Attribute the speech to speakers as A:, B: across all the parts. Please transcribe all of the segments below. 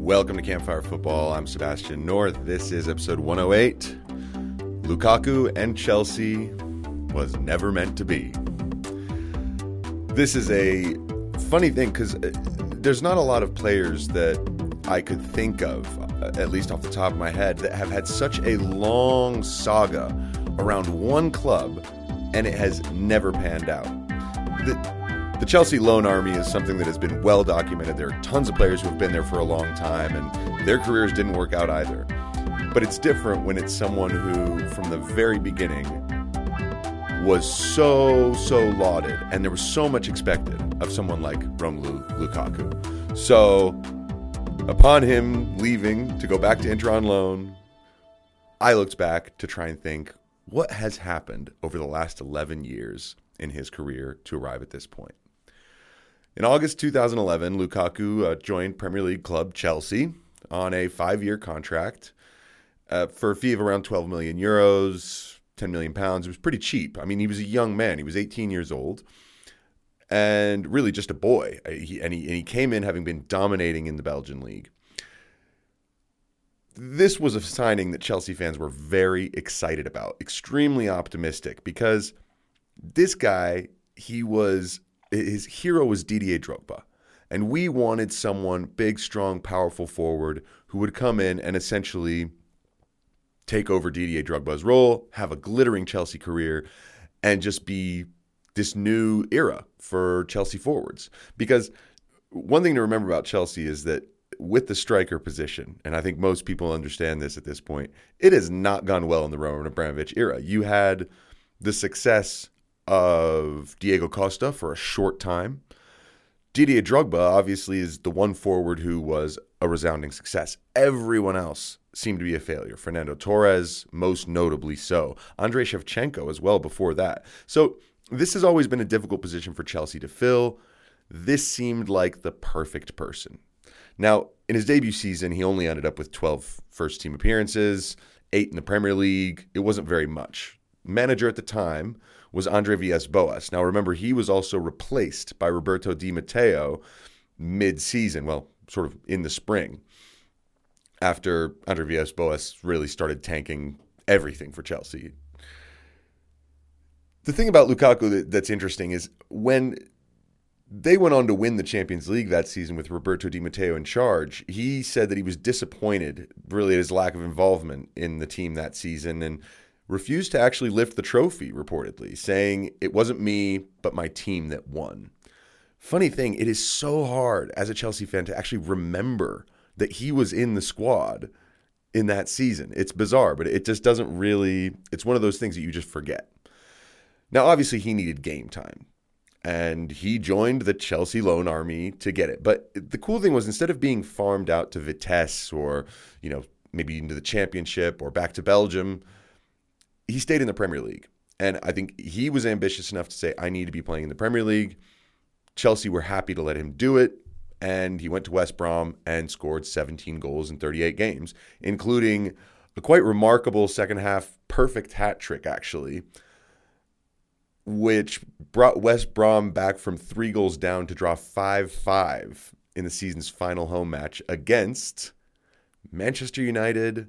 A: Welcome to Campfire Football. I'm Sebastian North. This is episode 108. Lukaku and Chelsea was never meant to be. This is a funny thing because uh, there's not a lot of players that I could think of, uh, at least off the top of my head, that have had such a long saga around one club and it has never panned out. The Chelsea loan army is something that has been well documented. There are tons of players who have been there for a long time, and their careers didn't work out either. But it's different when it's someone who, from the very beginning, was so, so lauded, and there was so much expected of someone like Romelu Lukaku. So, upon him leaving to go back to Inter on loan, I looked back to try and think what has happened over the last 11 years in his career to arrive at this point. In August 2011, Lukaku uh, joined Premier League club Chelsea on a five year contract uh, for a fee of around 12 million euros, 10 million pounds. It was pretty cheap. I mean, he was a young man, he was 18 years old. And really just a boy. Uh, he, and, he, and he came in having been dominating in the Belgian league. This was a signing that Chelsea fans were very excited about, extremely optimistic, because this guy, he was his hero was Didier Drogba. And we wanted someone big, strong, powerful forward who would come in and essentially take over Didier Drogba's role, have a glittering Chelsea career, and just be this new era for Chelsea forwards. Because one thing to remember about Chelsea is that with the striker position, and I think most people understand this at this point, it has not gone well in the Roman Abramovich era. You had the success of Diego Costa for a short time. Didier Drogba obviously is the one forward who was a resounding success. Everyone else seemed to be a failure. Fernando Torres, most notably so. Andrei Shevchenko as well before that. So this has always been a difficult position for Chelsea to fill. This seemed like the perfect person. Now, in his debut season, he only ended up with 12 first team appearances, eight in the Premier League. It wasn't very much. Manager at the time was Andre Villas Boas. Now, remember, he was also replaced by Roberto Di Matteo mid season, well, sort of in the spring, after Andre Villas Boas really started tanking everything for Chelsea. The thing about Lukaku that's interesting is when they went on to win the Champions League that season with Roberto Di Matteo in charge. He said that he was disappointed, really, at his lack of involvement in the team that season, and refused to actually lift the trophy, reportedly, saying it wasn't me, but my team that won. Funny thing, it is so hard as a Chelsea fan to actually remember that he was in the squad in that season. It's bizarre, but it just doesn't really, it's one of those things that you just forget. Now, obviously, he needed game time and he joined the Chelsea loan army to get it. But the cool thing was instead of being farmed out to Vitesse or, you know, maybe into the championship or back to Belgium, he stayed in the Premier League. And I think he was ambitious enough to say, I need to be playing in the Premier League. Chelsea were happy to let him do it. And he went to West Brom and scored 17 goals in 38 games, including a quite remarkable second half perfect hat trick, actually, which brought West Brom back from three goals down to draw 5 5 in the season's final home match against Manchester United,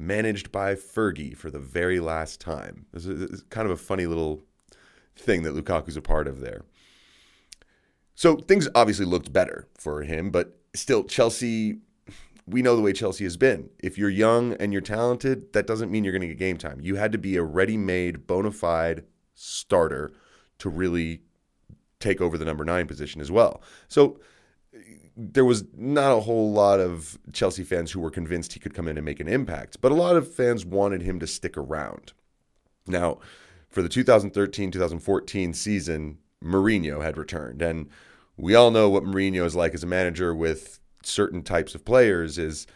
A: managed by Fergie for the very last time. This is kind of a funny little thing that Lukaku's a part of there. So things obviously looked better for him, but still, Chelsea, we know the way Chelsea has been. If you're young and you're talented, that doesn't mean you're going to get game time. You had to be a ready made, bona fide starter to really take over the number nine position as well. So there was not a whole lot of Chelsea fans who were convinced he could come in and make an impact, but a lot of fans wanted him to stick around. Now, for the 2013 2014 season, Mourinho had returned. And we all know what Mourinho is like as a manager with certain types of players is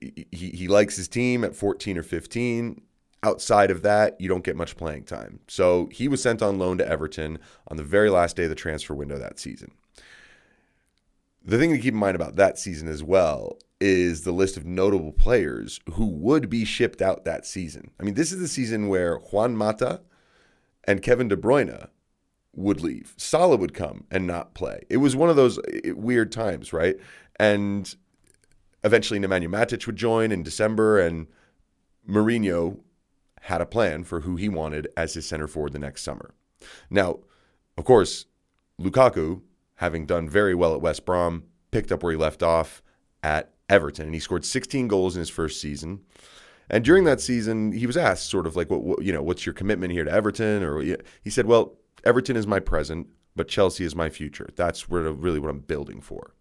A: he, he likes his team at 14 or 15. Outside of that, you don't get much playing time. So he was sent on loan to Everton on the very last day of the transfer window that season. The thing to keep in mind about that season as well is the list of notable players who would be shipped out that season. I mean, this is the season where Juan Mata and Kevin De Bruyne would leave. Salah would come and not play. It was one of those weird times, right? And Eventually, Nemanja Matic would join in December, and Mourinho had a plan for who he wanted as his center forward the next summer. Now, of course, Lukaku, having done very well at West Brom, picked up where he left off at Everton, and he scored 16 goals in his first season. And during that season, he was asked, sort of like, what, what you know, what's your commitment here to Everton? Or he said, well, Everton is my present, but Chelsea is my future. That's really what I'm building for.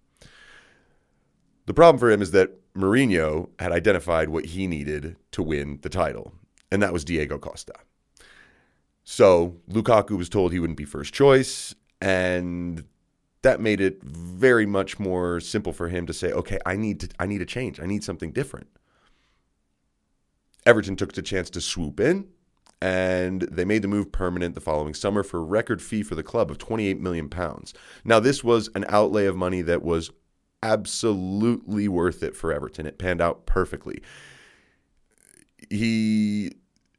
A: The problem for him is that Mourinho had identified what he needed to win the title, and that was Diego Costa. So Lukaku was told he wouldn't be first choice, and that made it very much more simple for him to say, "Okay, I need to I need a change. I need something different." Everton took the chance to swoop in, and they made the move permanent the following summer for a record fee for the club of 28 million pounds. Now, this was an outlay of money that was absolutely worth it for Everton. It panned out perfectly. He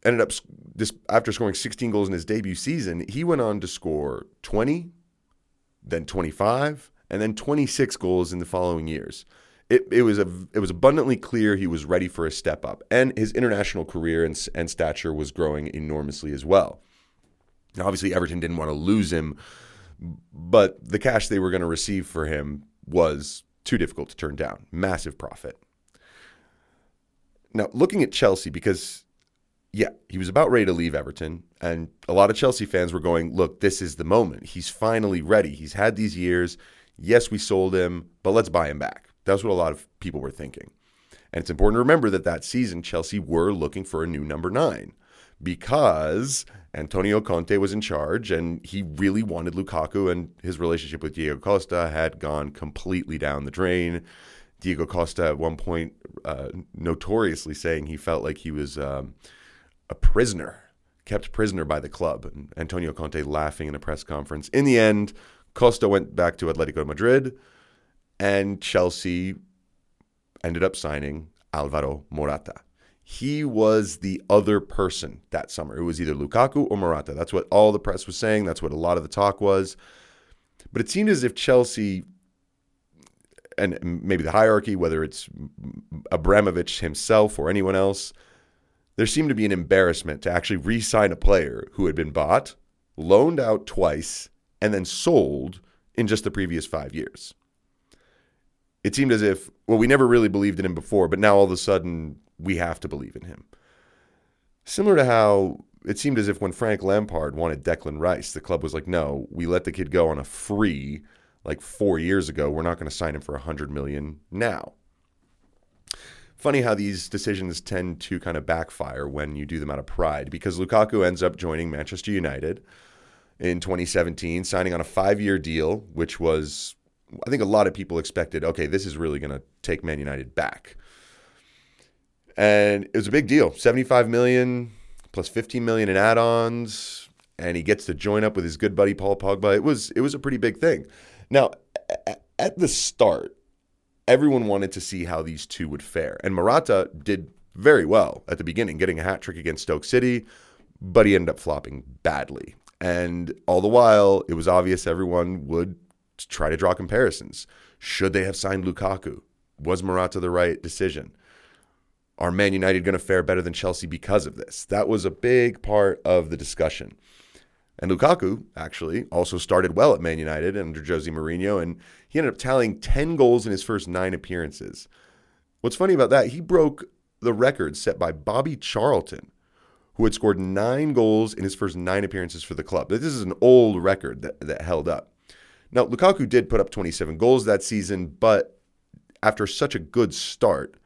A: ended up this after scoring 16 goals in his debut season, he went on to score 20, then 25, and then 26 goals in the following years. It, it was a it was abundantly clear he was ready for a step up, and his international career and, and stature was growing enormously as well. Now, obviously, Everton didn't want to lose him, but the cash they were going to receive for him was too difficult to turn down. Massive profit. Now, looking at Chelsea, because yeah, he was about ready to leave Everton. And a lot of Chelsea fans were going, look, this is the moment. He's finally ready. He's had these years. Yes, we sold him, but let's buy him back. That's what a lot of people were thinking. And it's important to remember that that season, Chelsea were looking for a new number nine because Antonio Conte was in charge and he really wanted Lukaku, and his relationship with Diego Costa had gone completely down the drain. Diego Costa at one point uh, notoriously saying he felt like he was um, a prisoner, kept prisoner by the club. And Antonio Conte laughing in a press conference. In the end, Costa went back to Atletico Madrid, and Chelsea ended up signing Alvaro Morata he was the other person that summer. It was either Lukaku or Morata. That's what all the press was saying. That's what a lot of the talk was. But it seemed as if Chelsea and maybe the hierarchy, whether it's Abramovich himself or anyone else, there seemed to be an embarrassment to actually re sign a player who had been bought, loaned out twice, and then sold in just the previous five years. It seemed as if, well, we never really believed in him before, but now all of a sudden we have to believe in him. Similar to how it seemed as if when Frank Lampard wanted Declan Rice, the club was like, no, we let the kid go on a free like four years ago. We're not going to sign him for a hundred million now. Funny how these decisions tend to kind of backfire when you do them out of pride because Lukaku ends up joining Manchester United in 2017, signing on a five year deal, which was, I think a lot of people expected, okay, this is really going to take Man United back. And it was a big deal 75 million plus 15 million in add-ons and he gets to join up with his good buddy Paul Pogba. It was it was a pretty big thing. Now at the start everyone wanted to see how these two would fare. And Morata did very well at the beginning getting a hat trick against Stoke City but he ended up flopping badly. And all the while it was obvious everyone would try to draw comparisons. Should they have signed Lukaku? Was Morata the right decision? Are Man United going to fare better than Chelsea because of this? That was a big part of the discussion. And Lukaku actually also started well at Man United under Jose Mourinho, and he ended up tallying 10 goals in his first nine appearances. What's funny about that, he broke the record set by Bobby Charlton, who had scored nine goals in his first nine appearances for the club. This is an old record that, that held up. Now, Lukaku did put up 27 goals that season, but after such a good start,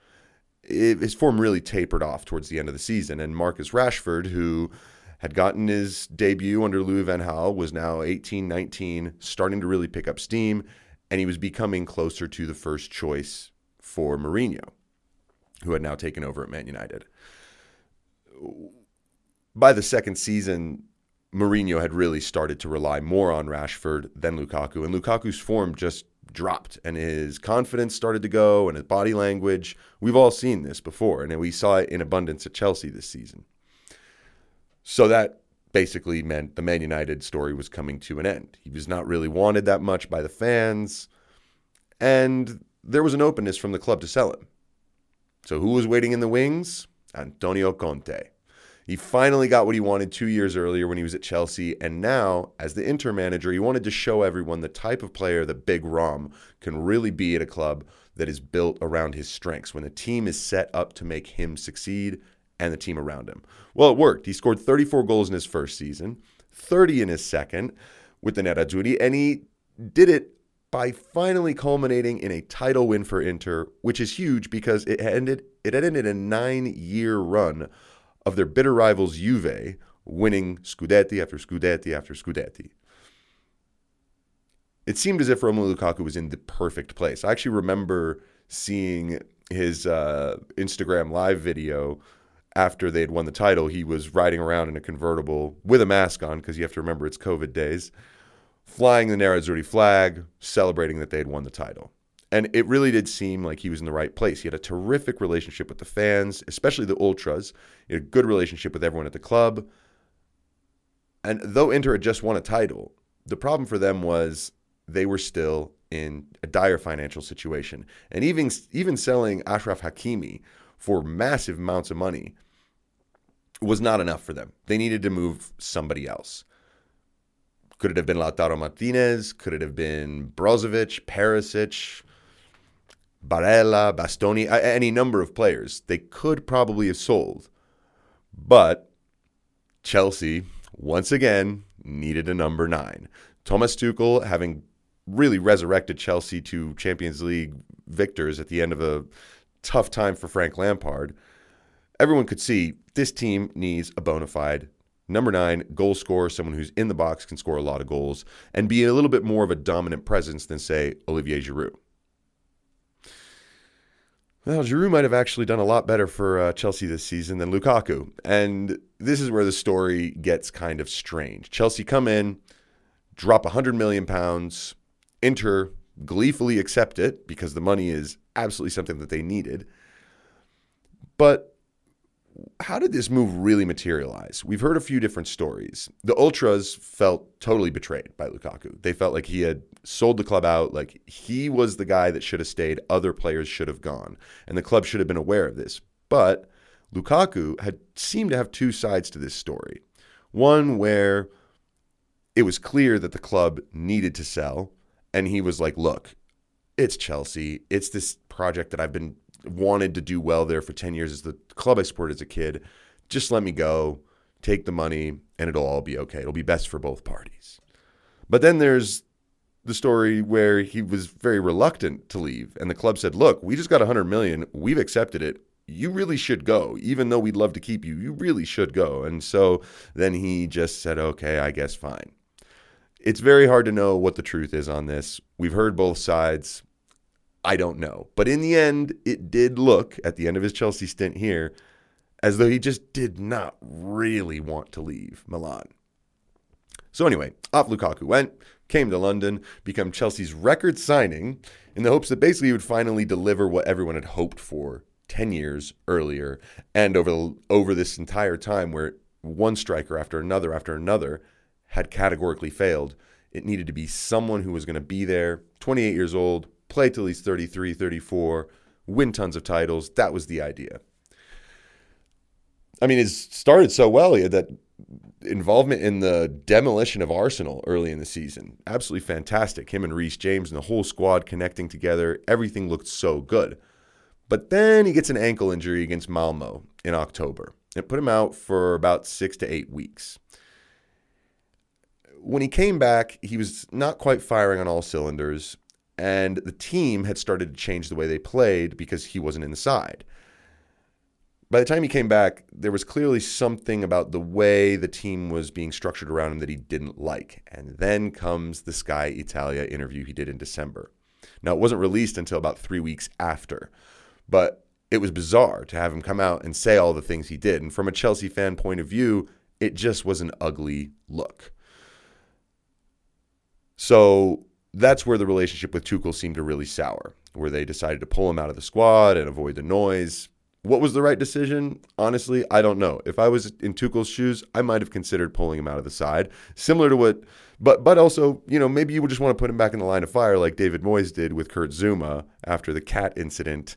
A: it, his form really tapered off towards the end of the season. And Marcus Rashford, who had gotten his debut under Louis Van Gaal, was now 18, 19, starting to really pick up steam, and he was becoming closer to the first choice for Mourinho, who had now taken over at Man United. By the second season, Mourinho had really started to rely more on Rashford than Lukaku, and Lukaku's form just dropped and his confidence started to go and his body language. We've all seen this before, and we saw it in abundance at Chelsea this season. So that basically meant the Man United story was coming to an end. He was not really wanted that much by the fans, and there was an openness from the club to sell him. So who was waiting in the wings? Antonio Conte. He finally got what he wanted two years earlier when he was at Chelsea, and now, as the Inter manager, he wanted to show everyone the type of player that Big Rom can really be at a club that is built around his strengths, when the team is set up to make him succeed and the team around him. Well, it worked. He scored 34 goals in his first season, 30 in his second with the Nerazzurri, and he did it by finally culminating in a title win for Inter, which is huge because it ended it ended a nine-year run of their bitter rivals Juve winning Scudetti after Scudetti after Scudetti. It seemed as if Romelu Lukaku was in the perfect place. I actually remember seeing his uh, Instagram live video after they had won the title. He was riding around in a convertible with a mask on because you have to remember it's COVID days, flying the Nerazzurri flag, celebrating that they had won the title. And it really did seem like he was in the right place. He had a terrific relationship with the fans, especially the ultras. He had a good relationship with everyone at the club. And though Inter had just won a title, the problem for them was they were still in a dire financial situation. And even even selling Achraf Hakimi for massive amounts of money was not enough for them. They needed to move somebody else. Could it have been Lautaro Martinez? Could it have been Brozovic, Perisic, Barella, Bastoni, any number of players they could probably have sold. But Chelsea, once again, needed a number nine. Thomas Tuchel, having really resurrected Chelsea to Champions League victors at the end of a tough time for Frank Lampard, everyone could see this team needs a bona fide number nine goal scorer, someone who's in the box, can score a lot of goals, and be a little bit more of a dominant presence than, say, Olivier Giroud. Well, Giroud might have actually done a lot better for uh, Chelsea this season than Lukaku. And this is where the story gets kind of strange. Chelsea come in, drop 100 million pounds, Inter gleefully accept it because the money is absolutely something that they needed. But how did this move really materialize? We've heard a few different stories. The Ultras felt totally betrayed by Lukaku. They felt like he had sold the club out, like he was the guy that should have stayed, other players should have gone, and the club should have been aware of this. But Lukaku had seemed to have two sides to this story. One where it was clear that the club needed to sell, and he was like, "Look, it's Chelsea. It's this project that I've been wanted to do well there for 10 years as the club I supported as a kid. Just let me go, take the money, and it'll all be okay. It'll be best for both parties. But then there's the story where he was very reluctant to leave and the club said, "Look, we just got 100 million. We've accepted it. You really should go. Even though we'd love to keep you, you really should go." And so then he just said, "Okay, I guess fine." It's very hard to know what the truth is on this. We've heard both sides. I don't know. But in the end, it did look at the end of his Chelsea stint here as though he just did not really want to leave Milan. So anyway, off Lukaku went, came to London, become Chelsea's record signing in the hopes that basically he would finally deliver what everyone had hoped for 10 years earlier and over over this entire time where one striker after another after another had categorically failed. It needed to be someone who was going to be there, 28 years old, play till he's 33, 34, win tons of titles. That was the idea. I mean, it started so well. That involvement in the demolition of Arsenal early in the season. Absolutely fantastic. Him and Reece James and the whole squad connecting together. Everything looked so good. But then he gets an ankle injury against Malmo in October. It put him out for about six to eight weeks. When he came back, he was not quite firing on all cylinders and the team had started to change the way they played because he wasn't inside. By the time he came back, there was clearly something about the way the team was being structured around him that he didn't like. And then comes the Sky Italia interview he did in December. Now, it wasn't released until about three weeks after, but it was bizarre to have him come out and say all the things he did. And from a Chelsea fan point of view, it just was an ugly look. So that's where the relationship with Tuchel seemed to really sour, where they decided to pull him out of the squad and avoid the noise. What was the right decision? Honestly, I don't know. If I was in Tuchel's shoes, I might have considered pulling him out of the side, similar to what But but also, you know, maybe you would just want to put him back in the line of fire like David Moyes did with Kurt Zouma after the cat incident.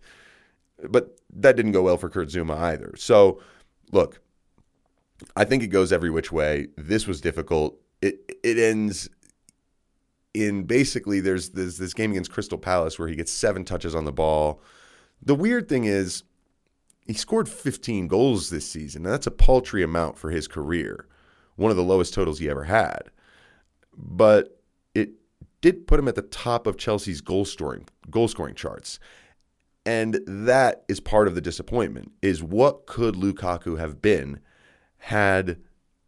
A: But that didn't go well for Kurt Zouma either. So, look, I think it goes every which way. This was difficult. It it ends in basically there's, there's this game against Crystal Palace where he gets seven touches on the ball. The weird thing is he scored 15 goals this season. And that's a paltry amount for his career, one of the lowest totals he ever had. But it did put him at the top of Chelsea's goal scoring goal scoring charts. And that is part of the disappointment is what could Lukaku have been had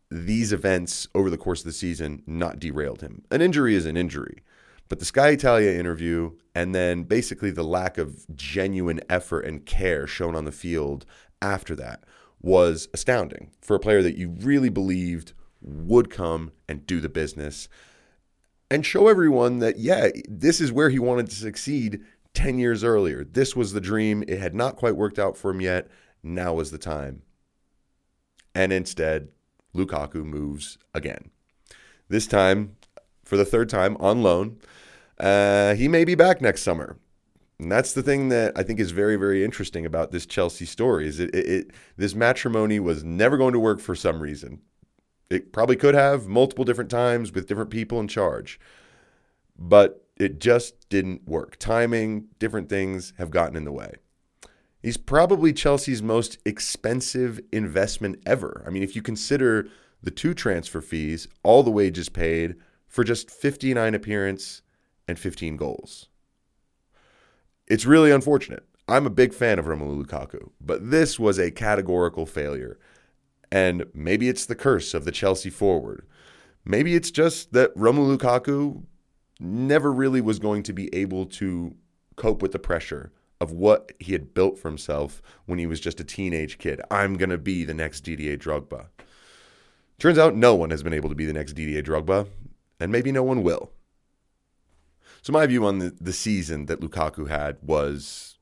A: these events over the course of the season not derailed him. An injury is an injury. But the Sky Italia interview and then basically the lack of genuine effort and care shown on the field after that was astounding for a player that you really believed would come and do the business and show everyone that, yeah, this is where he wanted to succeed 10 years earlier. This was the dream. It had not quite worked out for him yet. Now was the time. And instead, Lukaku moves again. This time, for the third time, on loan. Uh, he may be back next summer. And that's the thing that I think is very, very interesting about this Chelsea story. Is it, it, it this matrimony was never going to work for some reason. It probably could have multiple different times with different people in charge, but it just didn't work. Timing, different things have gotten in the way. He's probably Chelsea's most expensive investment ever. I mean, if you consider the two transfer fees, all the wages paid for just 59 appearance and 15 goals. It's really unfortunate. I'm a big fan of Romelu Lukaku, but this was a categorical failure. And maybe it's the curse of the Chelsea forward. Maybe it's just that Romelu Lukaku never really was going to be able to cope with the pressure of what he had built for himself when he was just a teenage kid. I'm going to be the next Didier Drogba. Turns out no one has been able to be the next Didier Drogba, and maybe no one will. So my view on the, the season that Lukaku had was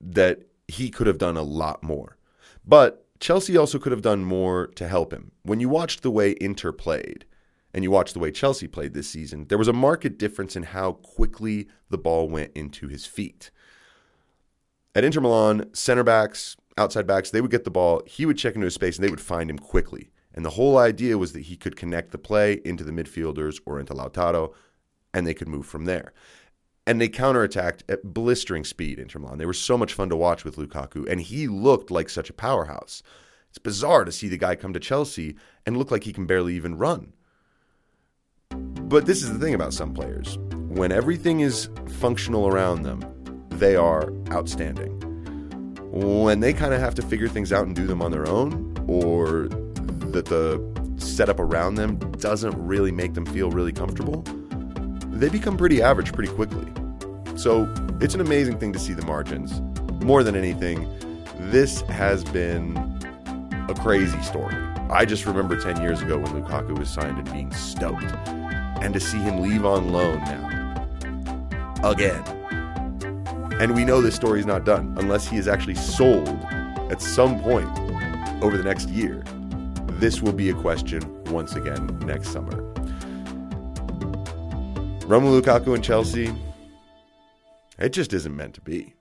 A: that he could have done a lot more. But Chelsea also could have done more to help him. When you watched the way Inter played and you watched the way Chelsea played this season, there was a marked difference in how quickly the ball went into his feet. At Inter Milan, center backs, outside backs, they would get the ball, he would check into his space, and they would find him quickly. And the whole idea was that he could connect the play into the midfielders or into Lautaro, and they could move from there. And they counterattacked at blistering speed, Inter Milan. They were so much fun to watch with Lukaku, and he looked like such a powerhouse. It's bizarre to see the guy come to Chelsea and look like he can barely even run. But this is the thing about some players when everything is functional around them, they are outstanding. When they kind of have to figure things out and do them on their own, or that the setup around them doesn't really make them feel really comfortable, they become pretty average pretty quickly. So it's an amazing thing to see the margins. More than anything, this has been a crazy story. I just remember 10 years ago when Lukaku was signed and being stoked. And to see him leave on loan now. Again. And we know this story is not done unless he is actually sold at some point over the next year. This will be a question once again next summer. Romelu Lukaku and Chelsea, it just isn't meant to be.